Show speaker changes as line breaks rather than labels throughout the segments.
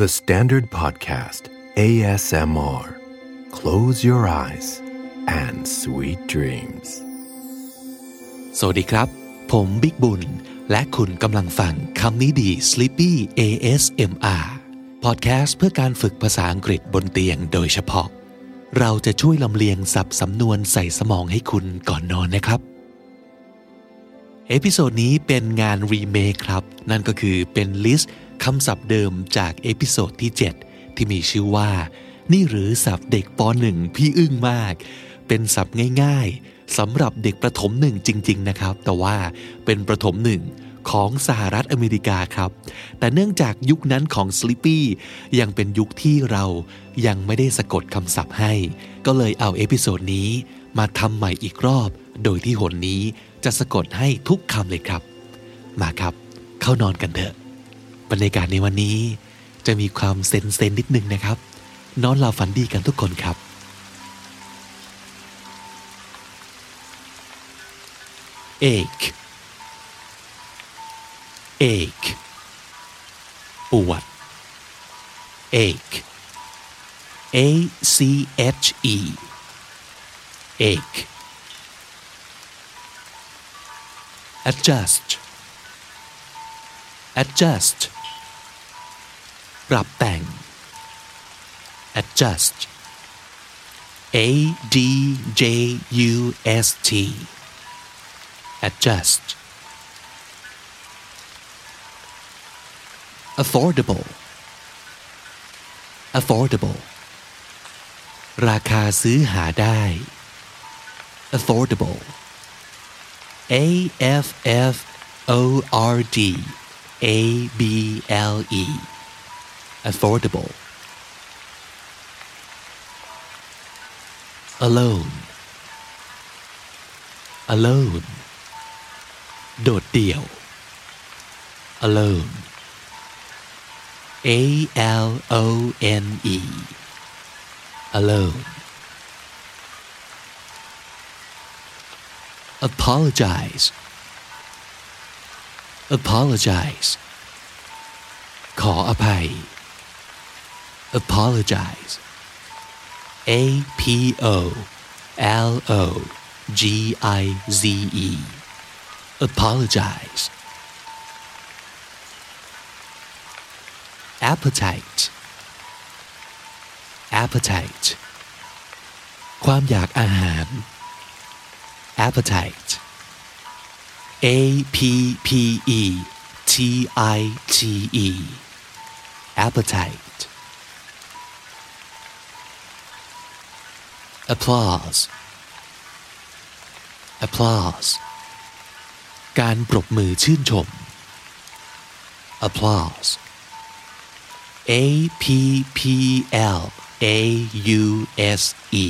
The Standard Podcast ASMR Close your eyes and sweet dreams
สวัสดีครับ ผมบิ๊กบุญ และคุณกำลังฟังคำนี้ดี Sleepy ASMR Podcast เพื่อการฝึกภาษาอังกฤษบนเตียงโดยเฉพาะ เราจะช่วยลำเลียงสับสำนวนใส่สมองให้คุณก่อนนอนนะครับเอพิโซดนี้เป็นงานรีเมคครับ นั่นก็คือเป็นลิสต์ คำศัพท์เดิมจากเอพิโซดที่ 7 ที่มีชื่อว่า นี่หรือศัพท์เด็กป .1 พี่อึ้งมาก เป็นศัพท์ง่ายๆสำหรับเด็กประถมหนึ่งจริง ๆ นะครับ แต่ว่าเป็นประถมหนึ่งของสหรัฐอเมริกาครับ แต่เนื่องจากยุคนั้นของ Sleepy ยังเป็นยุคที่เรายังไม่ได้สะกดคำศัพท์ให้ ก็เลยเอาเอพิโซดนี้มาทำใหม่อีกรอบ โดยที่หนนี้จะสะกดให้ทุกคำเลยครับ มาครับ เข้านอนกันเถอะ บรรยากาศในวันนี้ จะมีความเซนเซนนิดนึงนะครับ นอนหลับฝันดีกันทุกคนครับ ache ache ปวด ache a c h e ache adjust adjust ปรับแต่ง adjust a d j u s t adjust affordable affordable ราคาซื้อหาได้ affordable a f f o r d a b l e affordable alone alone โดดเดี่ยว alone a l o n e alone apologize apologize ขออภัย apologize a p o l o g i z e apologize appetite appetite ความอยากอาหาร appetite a p p e t i t e appetite Applause applause การปรบมือชื่นชม applause a p p l a u s e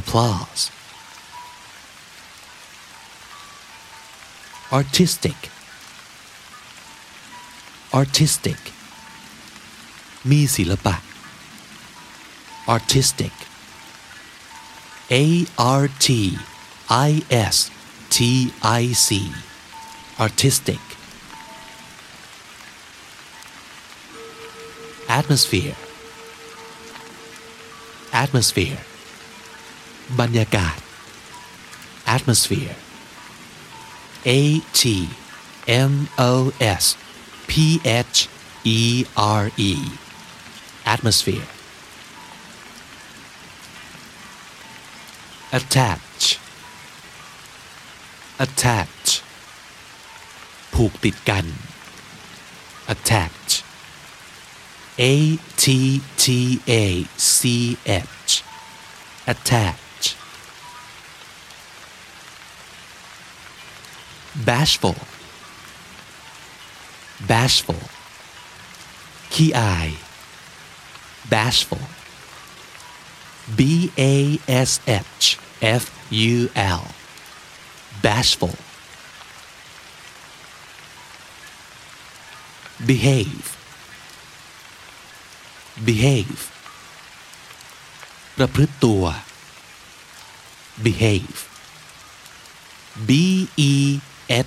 applause artistic artistic มีศิลปะ artistic a r t i s t i c artistic atmosphere atmosphere บรรยากาศ atmosphere a t m o s p h e r e atmosphere attach attach ผูกติดกัน attach a t t a c h attach bashful bashful ขี้อาย bashful b a s h f u l bashful behave behave ประพฤติตัว behave b e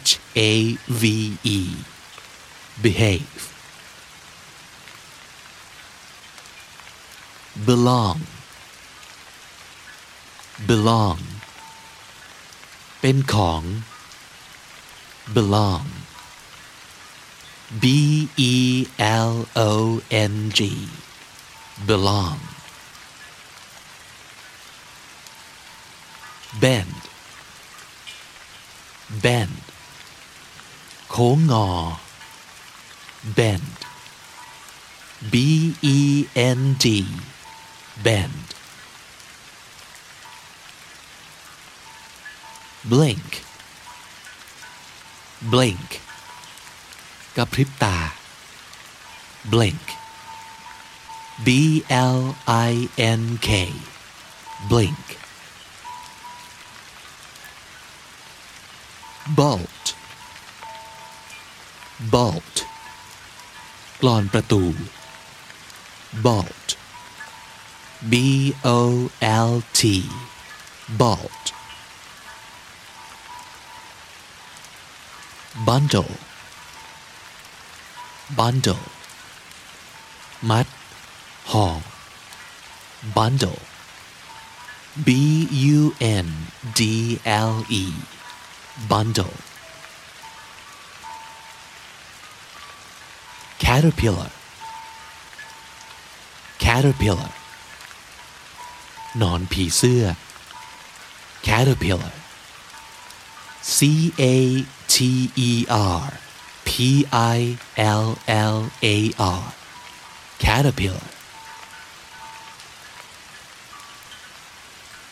h a v e behave belong Belong เป็นของ belong b e l o n g belong bend bend โค้งงอ bend b e n d bend blink blink กระพริบตา blink b l i n k blink bolt bolt กลอนประตู bolt b o l t bolt bundle bundle มัดห่อ bundle b u n d l e bundle caterpillar caterpillar หนอนผีเสื้อ caterpillar C A T E R P I L L A R caterpillar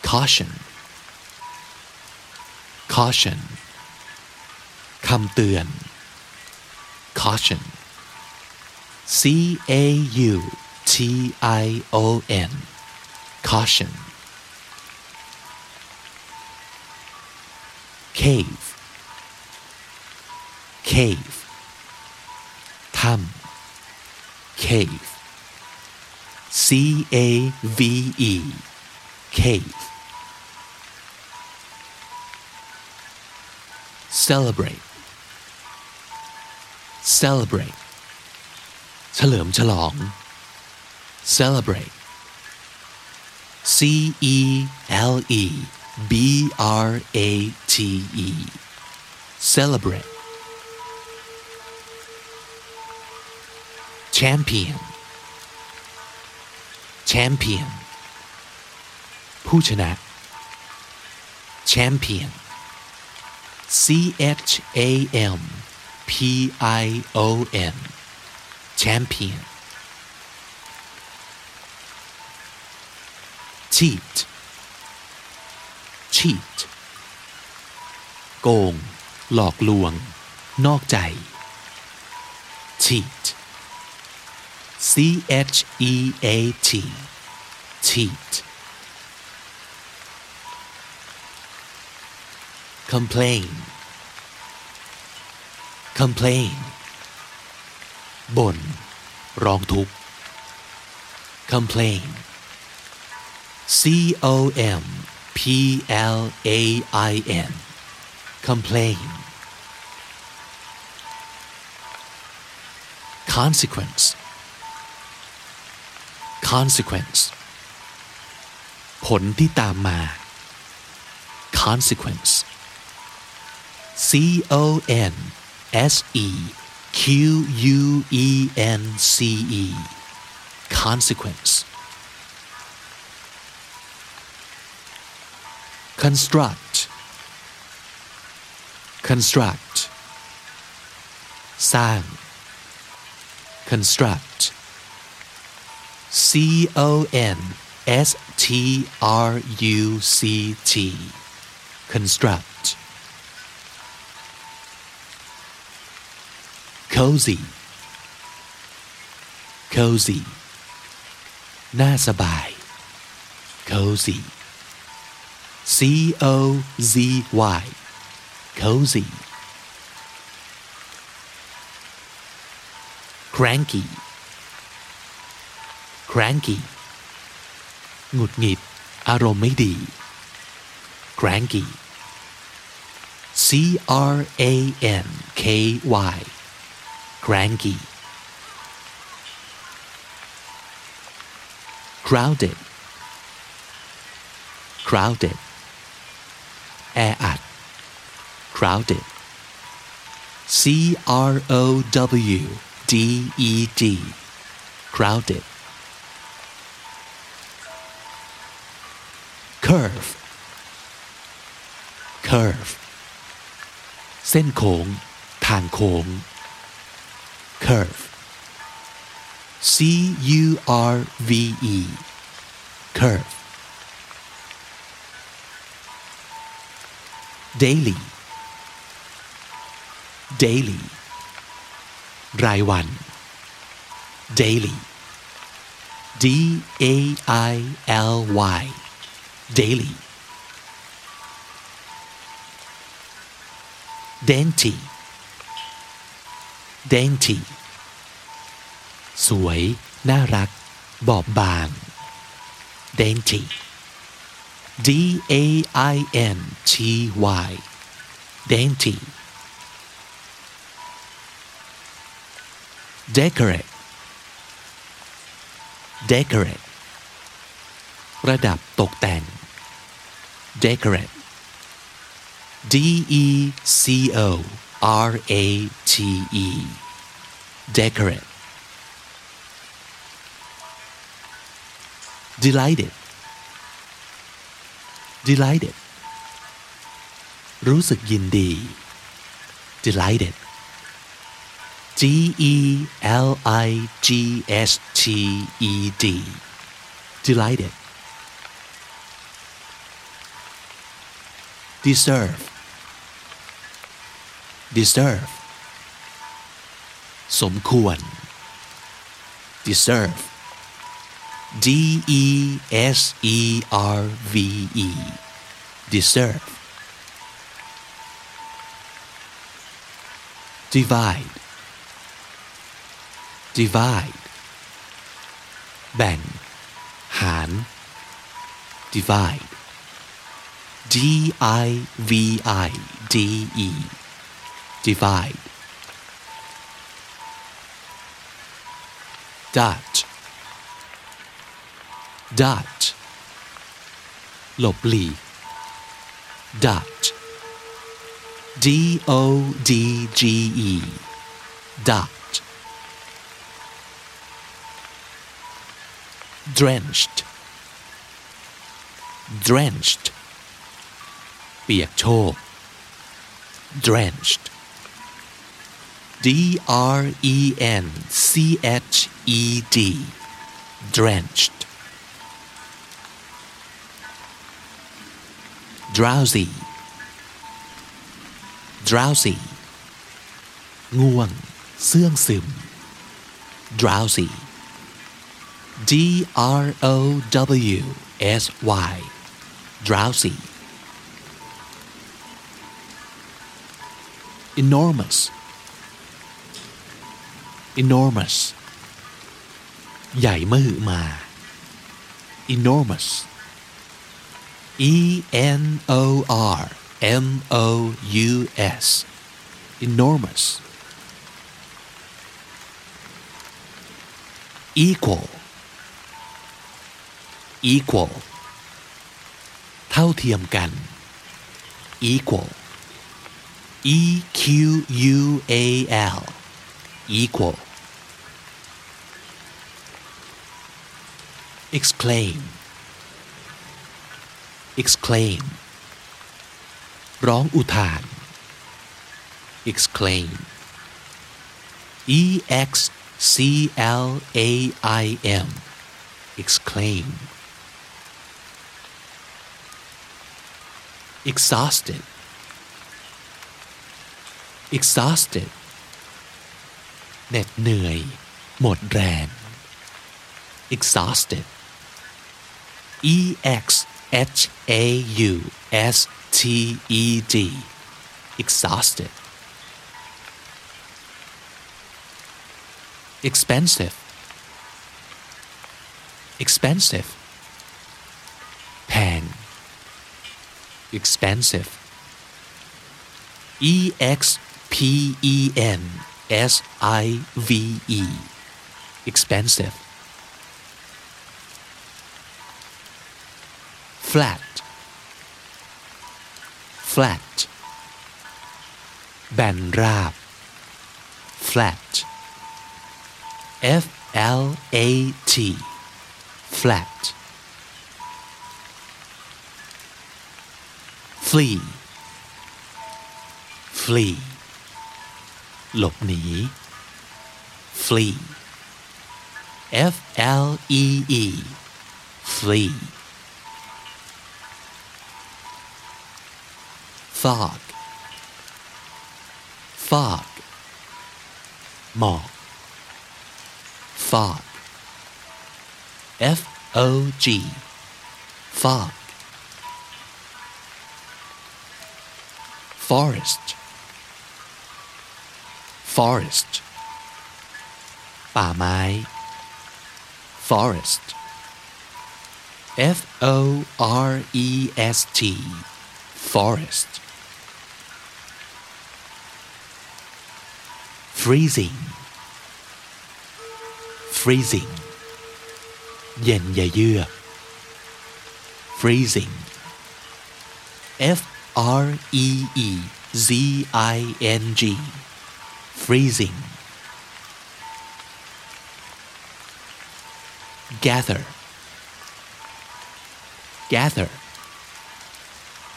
caution caution คำเตือน caution C A U T I O N caution cave cave ถ้ำ cave C A V E cave celebrate celebrate เฉลิมฉลอง celebrate C E L E B R A T E celebrate Champion champion ผู้ชนะ champion C H A M P I O N champion cheat cheat โกง หลอกลวง นอกใจ cheat C H E A T cheat complain complain บ่นร้องทุกข์ complain C O M P L A I N complain consequence consequence ผลที่ตามมา consequence C O N S E Q U E N C E consequence construct construct สร้าง construct C O N S T R U C T construct cozy cozy น่าสบาย cozy C O Z Y cozy cranky cranky หงุดหงิด อารมณ์ไม่ดี cranky C R A N K Y cranky crowded crowded แออัด crowded C R O W D E D crowded Curve curve เส้นโค้ง ทางโค้ง curve C U R V E curve daily daily รายวัน daily D A I L Y daily dainty dainty สวย น่ารัก บอบบาง dainty D A I N T Y dainty decorate decorate ระดับตกแต่ง decorate D E C O R A T E decorate delighted delighted รู้สึกยินดี delighted D E L I G S T E D delighted deserve deserve สมควร deserve D E S E R V E deserve divide divide แบ่ง หาร divide D I V I D E divide dodge dodge หลบหลีก dodge D O D G E dodge drenched drenched เปียกโชก drenched D R E N C H E D drenched drowsy drowsy ง่วง เสื่องซึม drowsy D R O W S Y drowsy enormous enormous ใหญ่มหึมา enormous E N O R M O U S enormous equal equal เท่าเทียมกัน equal E Q U A L equal exclaim exclaim ร้องอุทาน exclaim E X C L A I M exclaim exhausted exhausted เหน็ดเหนื่อย หมดแรง exhausted E X H A U S T E D exhausted expensive expensive แพง expensive E X P E N S I V E expensive flat flat แบนราบ flat F L A T flat flee flee หลบหนี flee F L E E flee fog fog หมอก fog F O G fog forest forest ป่าไม้ forest F O R E S T forest freezing freezing เย็นอย่าเยือก freezing F R E E Z I N G freezing gather gather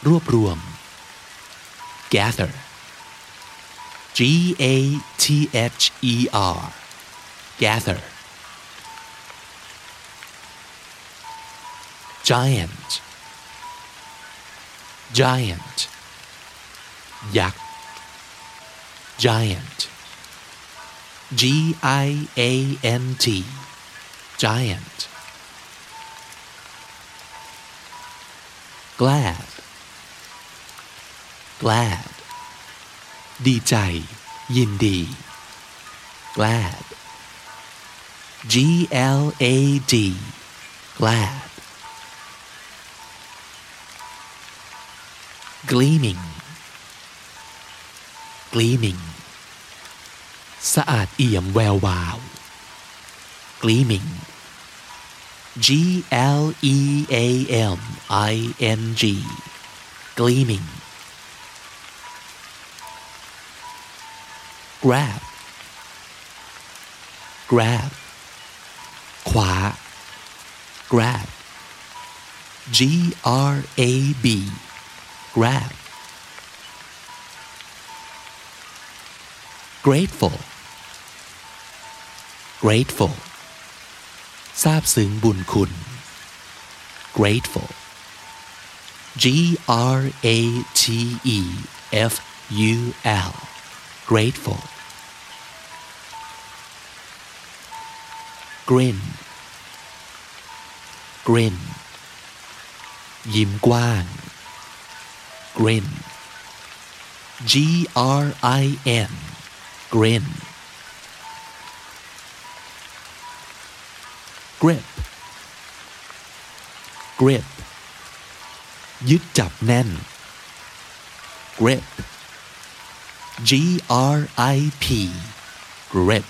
รวบรวม gather G A T H E R gather giant giant ยักษ์ giant G I A N T giant glad glad ดีใจ ยินดี glad G L A D glad gleaming gleaming สะอาดเอี่ยมแวววาว gleaming G L E A M I N G gleaming grab grab ขวา grab G R A B grab grateful grateful ซาบซึ้งบุญคุณ grateful G R A T E F U L grateful grin grin ยิ้มกว้าง grin G R I N grin grip grip ยึดจับแน่น grip G R I P grip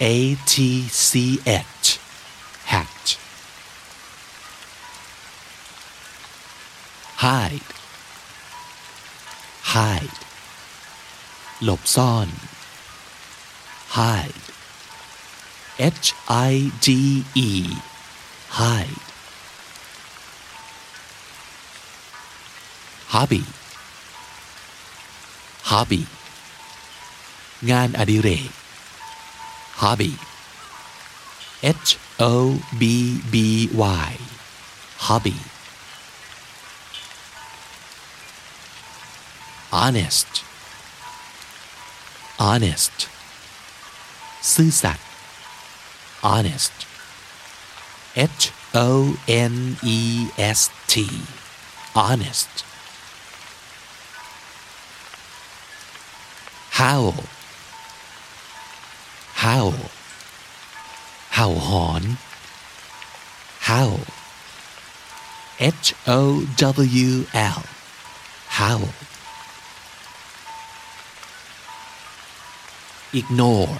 A T C H hatch hide hide หลบซ่อน hide H I D E hide hobby hobby งานอดิเรก hobby H O B B Y hobby honest honest ซื่อสัตย์ honest H O N E S T honest howl Howl เห่าหอน how, H O W L how, ignore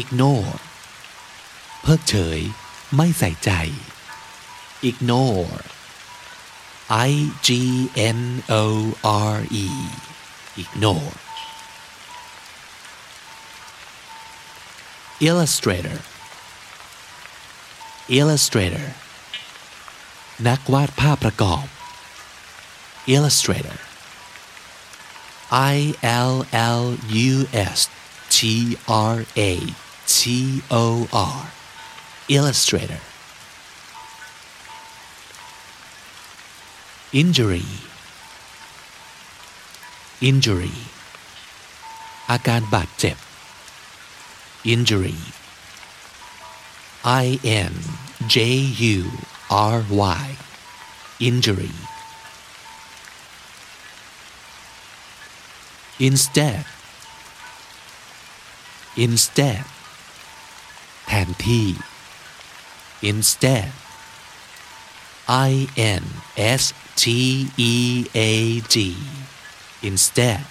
ignore เพิกเฉย ไม่ใส่ใจ ignore I G N O R E ignore illustrator illustrator นักวาดภาพประกอบ illustrator I L L U S T R A T O R illustrator injury injury อาการบาดเจ็บ injury I N J U R Y injury instead instead แทนที่ instead I N S T E A D instead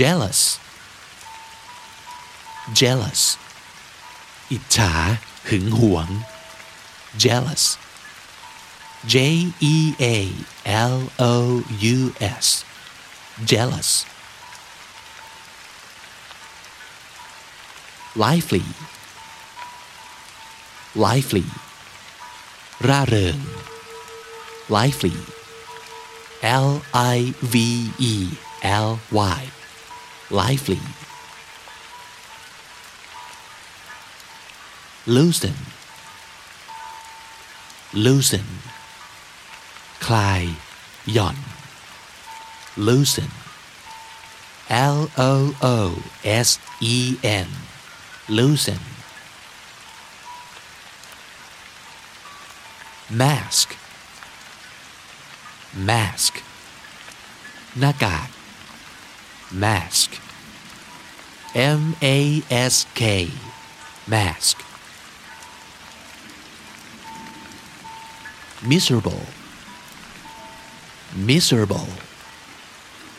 jealous jealous อิจฉาหึงหวง jealous J E A L O U S jealous lively lively ร่าเริง lively L I V E L Y lively loosen loosen คลายหย่อน loosen L O O S E N loosen mask mask หน้ากาก mask M A S K mask miserable miserable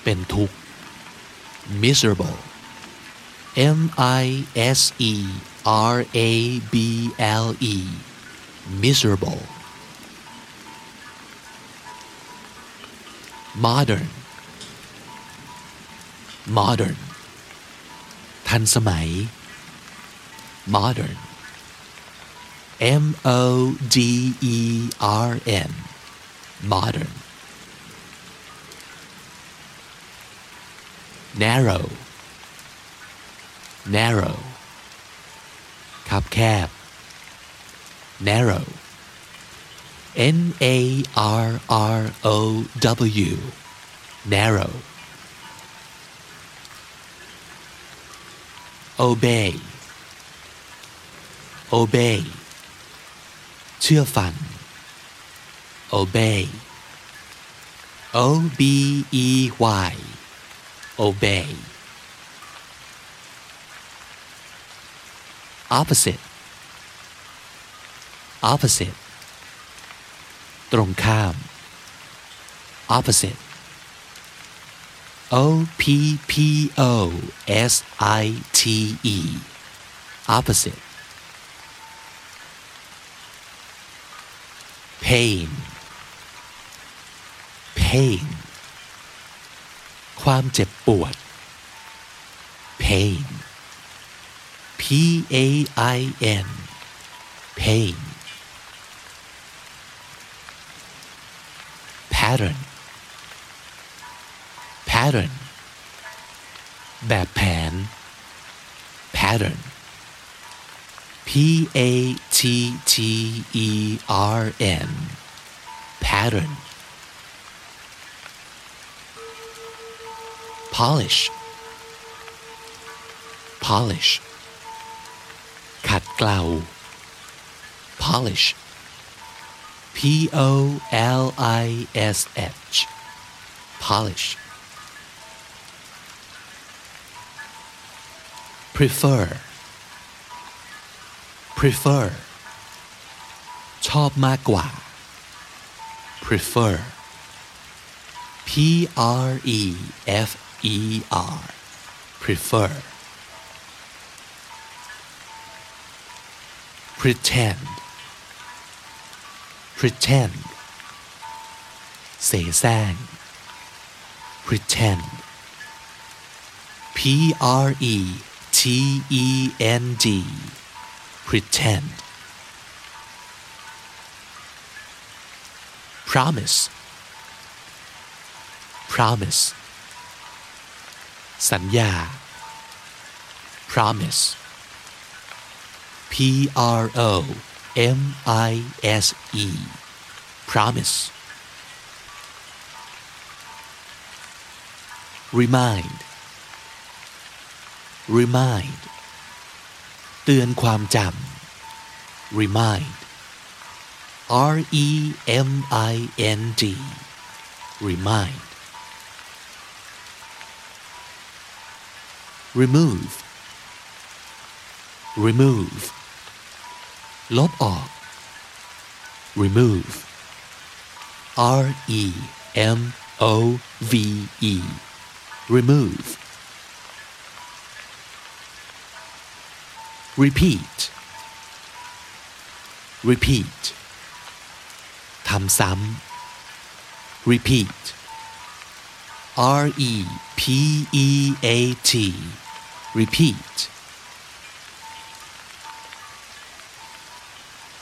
เป็นทุกข์ miserable M I S E R A B L E miserable modern modern ทันสมัย modern M O D E R N modern narrow narrow คับแคบ narrow N A R R O W narrow obey obey เชื่อฟัง obey O B E Y obey opposite opposite ตรงข้าม opposite O P P O S I T E opposite pain pain ความเจ็บปวด pain P A I N pain pattern pattern แบบแผน pattern P A T T E R N pattern polish polish ขัดเกลา polish P O L I S H polish prefer prefer ชอบมากกว่า prefer P R E F E R prefer pretend pretend เสแสร้ง pretend P R E T E N D pretend promise promise สัญญา promise P R O M I S E promise remind Remind เตือนความจำ remind R E M I N D remind remove remove ลบออก remove R E M O V E remove repeat repeat ทำซ้ำ repeat R E P E A T repeat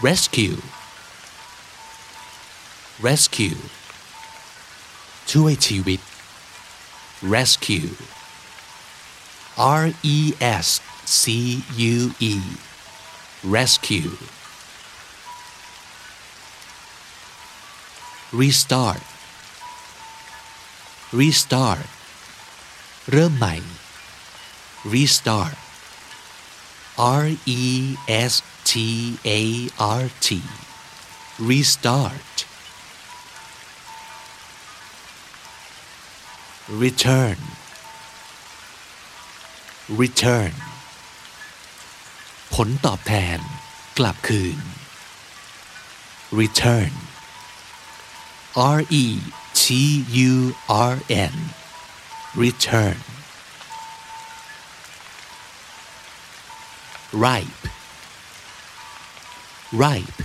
rescue rescue ช่วยชีวิต rescue R E S C U E rescue restart restart เริ่มใหม่ restart R E S T A R T restart return return ผลตอบแทน กลับคืน return R E T U R N return ripe ripe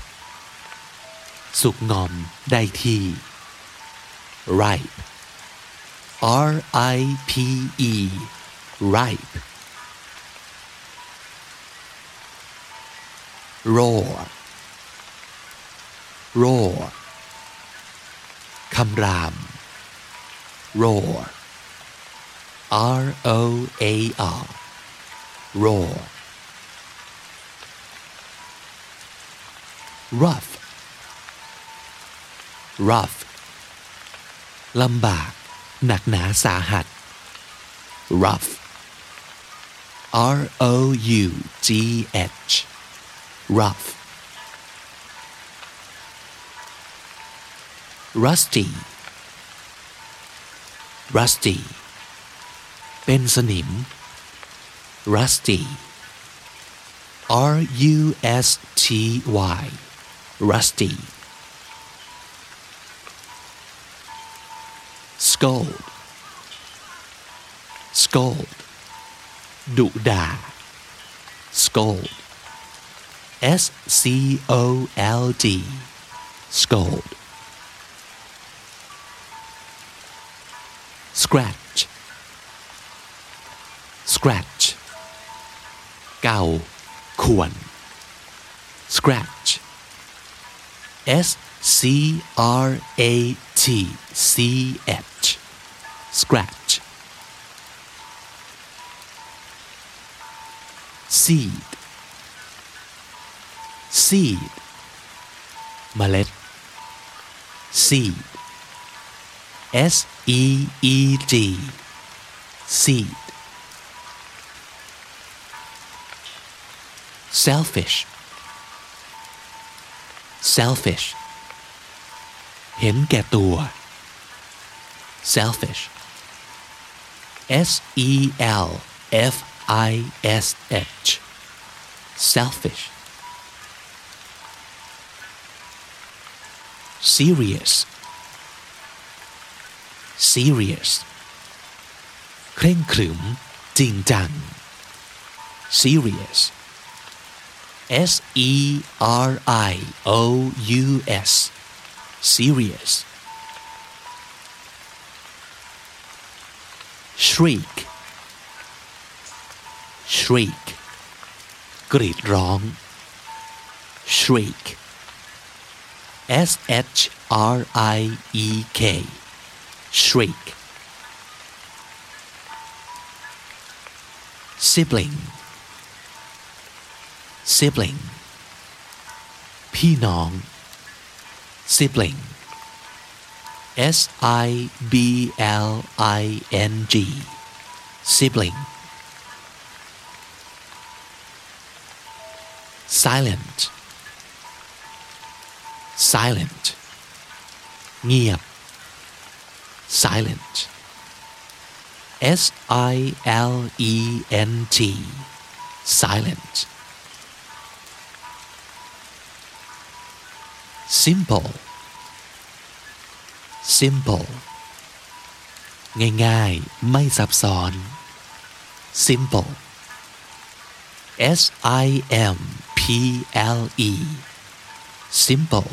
สุกงอมได้ที่ ripe R I P E ripe roar roar คำราม roar R O A R roar rough rough ลำบาก หนักหนาสาหัส rough R O U G H rough rusty rusty เป็นสนิม rusty R U S T Y rusty scold scold ดุด่า scold S C O L D scold scratch scratch เก่าขวน scratch S C R A T C H scratch seed seed เมล็ด seed S E E D seed selfish selfish เห็นแก่ตัว selfish S E L F I S H selfish serious serious เคร่งขรึม จริงจัง serious S E R I O U S serious shriek shriek กรีดร้อง shriek S H R I E K shriek sibling sibling พี่น้อง sibling S I B L I N G sibling silent silent เงียบ silent S I L E N T silent simple simple ง่ายๆ ไม่ซับซ้อน simple S I M P L E simple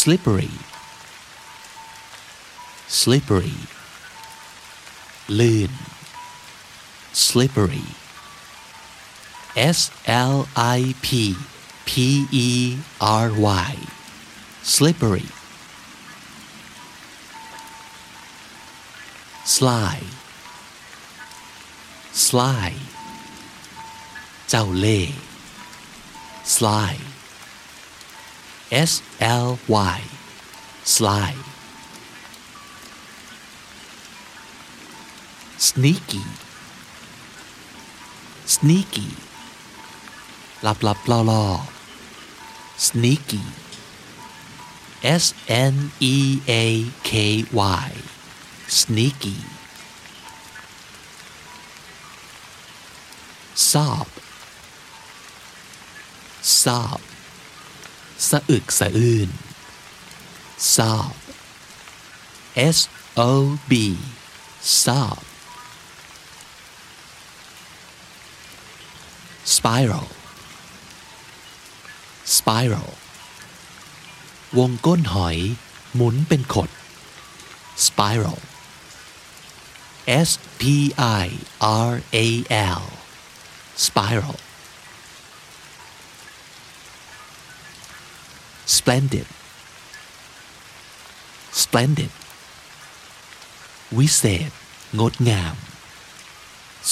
slippery slippery ลื่น slippery S L I P P E R Y slippery sly sly เจ้าเล่ห์ sly S L Y sly sneaky sneaky ลับลับล่อล่อ sneaky S N E A K Y sneaky sob sob สะอึกสะอื้น sob S O B sob spiral spiral วงก้นหอย หมุนเป็นขด spiral S P I R A L spiral splendid splendid วิเศษ งดงาม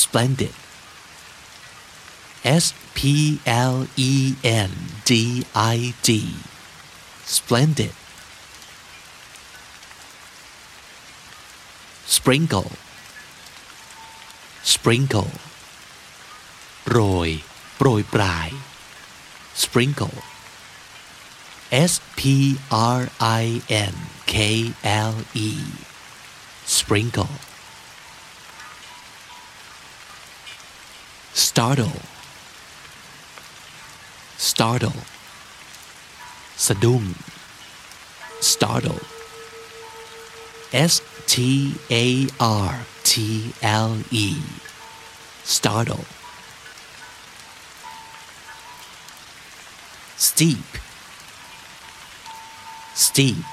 splendid S P L E N D I D splendid sprinkle sprinkle โรย โปรยปลาย sprinkle S P R I N K L E sprinkle startle startle สะดุ้ง startle S T A R T L E startle steep Steep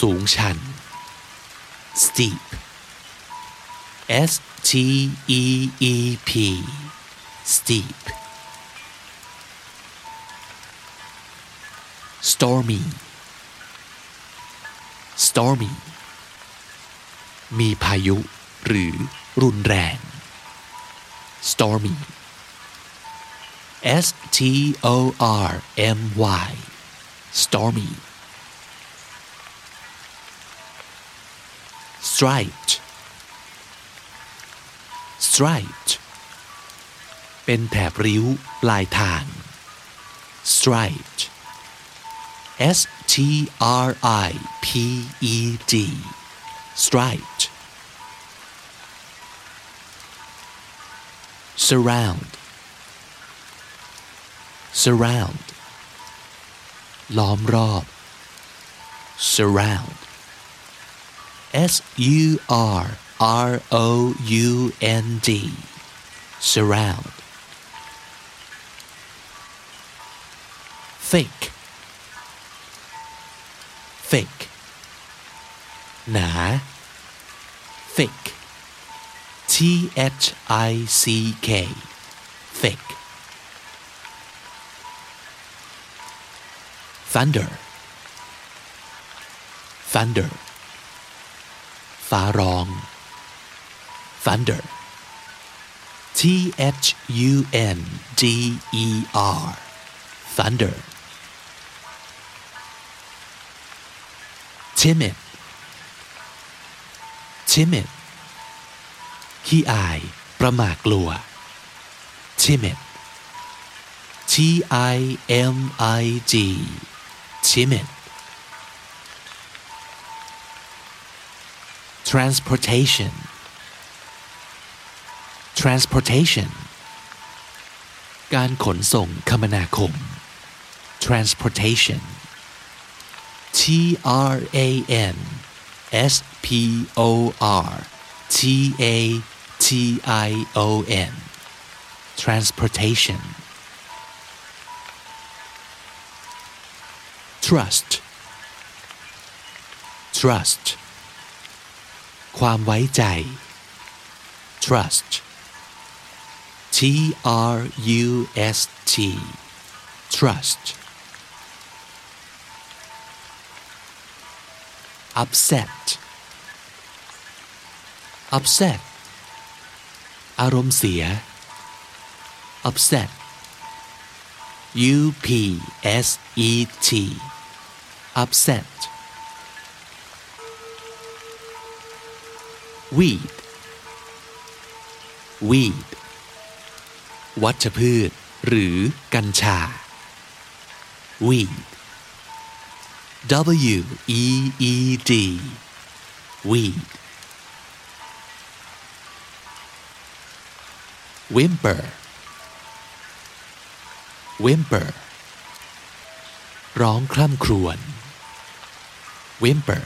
สูงชัน steep S T E E P steep stormy stormy มีพายุหรือรุนแรง stormy S T O R M Y stormy striped striped เป็นแถบริ้วปลายทาง striped S T R I P E D striped surround surround ล้อมรอบ surround S U R R O U N D surround fake fake หนา fake T H I C K fake thunder thunder ฟ้าร้อง thunder T H U N D E R thunder timid timid ขี้อายประมากลัว timid T I M I D timid transportation transportation การขนส่งคมนาคม transportation T R A N S P O R T A T I O N transportation trust trust ความไว้ใจ trust T R U S T trust upset upset อารมณ์เสีย upset U P S E T upset weed weed วัชพืช หรือกัญชา weed W E E D weed whimper whimper ร้องคร่ำครวญ whimper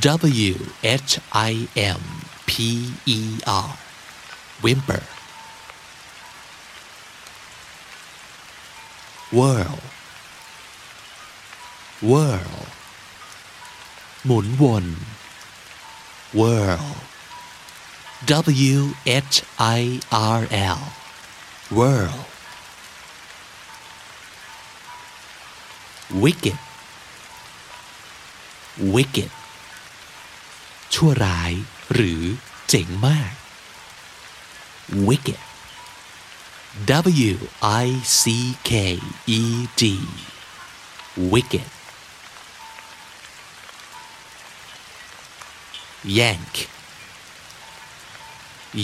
W H I M P E R whimper whirl whirl หมุนวน whirl W H I R L whirl wicked Wicked ชั่วร้ายหรือเจ๋งมาก wicked W I C K E D wicked yank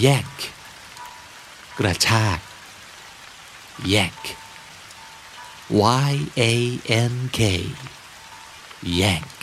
yank กระชาก yank Y A N K yank